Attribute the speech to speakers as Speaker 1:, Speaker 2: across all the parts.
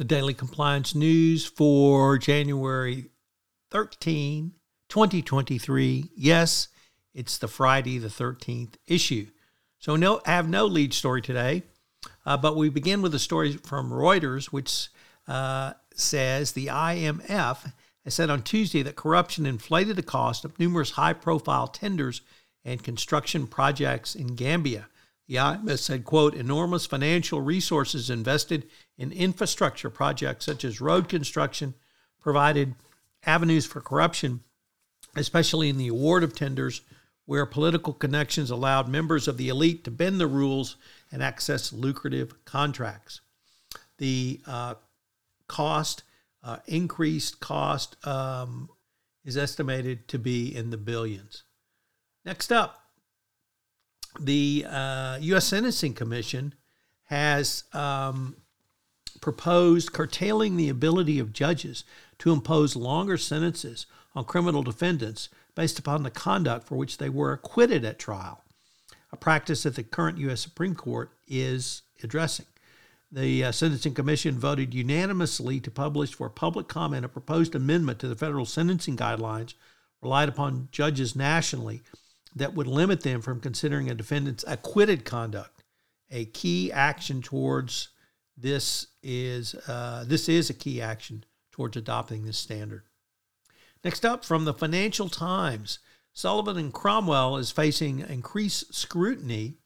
Speaker 1: The daily compliance news for January 13, 2023. Yes, it's the Friday the 13th issue. So no, I have no lead story today, uh, but we begin with a story from Reuters, which uh, says the IMF has said on Tuesday that corruption inflated the cost of numerous high-profile tenders and construction projects in Gambia. The said, quote, enormous financial resources invested in infrastructure projects such as road construction provided avenues for corruption, especially in the award of tenders where political connections allowed members of the elite to bend the rules and access lucrative contracts. The uh, cost, uh, increased cost, um, is estimated to be in the billions. Next up, the uh, U.S. Sentencing Commission has um, proposed curtailing the ability of judges to impose longer sentences on criminal defendants based upon the conduct for which they were acquitted at trial, a practice that the current U.S. Supreme Court is addressing. The uh, Sentencing Commission voted unanimously to publish for public comment a proposed amendment to the federal sentencing guidelines relied upon judges nationally that would limit them from considering a defendant's acquitted conduct a key action towards this is uh, this is a key action towards adopting this standard. Next up, from the Financial Times, Sullivan and Cromwell is facing increased scrutiny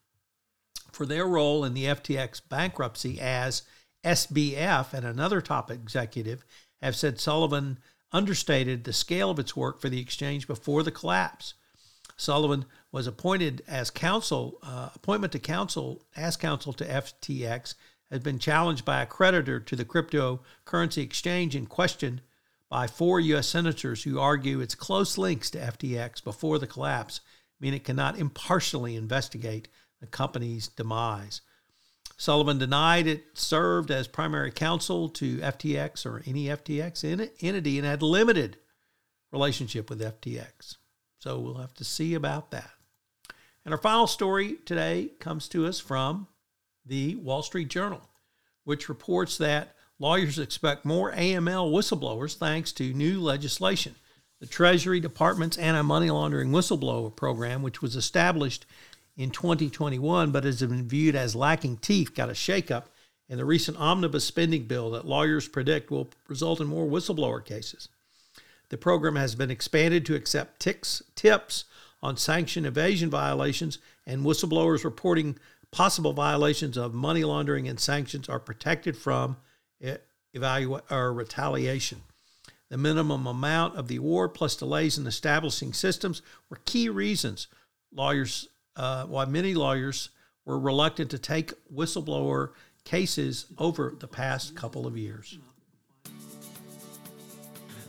Speaker 1: for their role in the FTX bankruptcy as SBF and another top executive have said Sullivan understated the scale of its work for the exchange before the collapse. Sullivan was appointed as counsel, uh, appointment to counsel as counsel to FTX has been challenged by a creditor to the cryptocurrency exchange in question by four U.S. senators who argue its close links to FTX before the collapse mean it cannot impartially investigate the company's demise. Sullivan denied it served as primary counsel to FTX or any FTX entity and had limited relationship with FTX. So we'll have to see about that. And our final story today comes to us from the Wall Street Journal, which reports that lawyers expect more AML whistleblowers thanks to new legislation. The Treasury Department's anti money laundering whistleblower program, which was established in 2021 but has been viewed as lacking teeth, got a shakeup in the recent omnibus spending bill that lawyers predict will result in more whistleblower cases. The program has been expanded to accept tics, tips on sanction evasion violations, and whistleblowers reporting possible violations of money laundering and sanctions are protected from evaluate or retaliation. The minimum amount of the award plus delays in establishing systems were key reasons lawyers uh, why many lawyers were reluctant to take whistleblower cases over the past couple of years.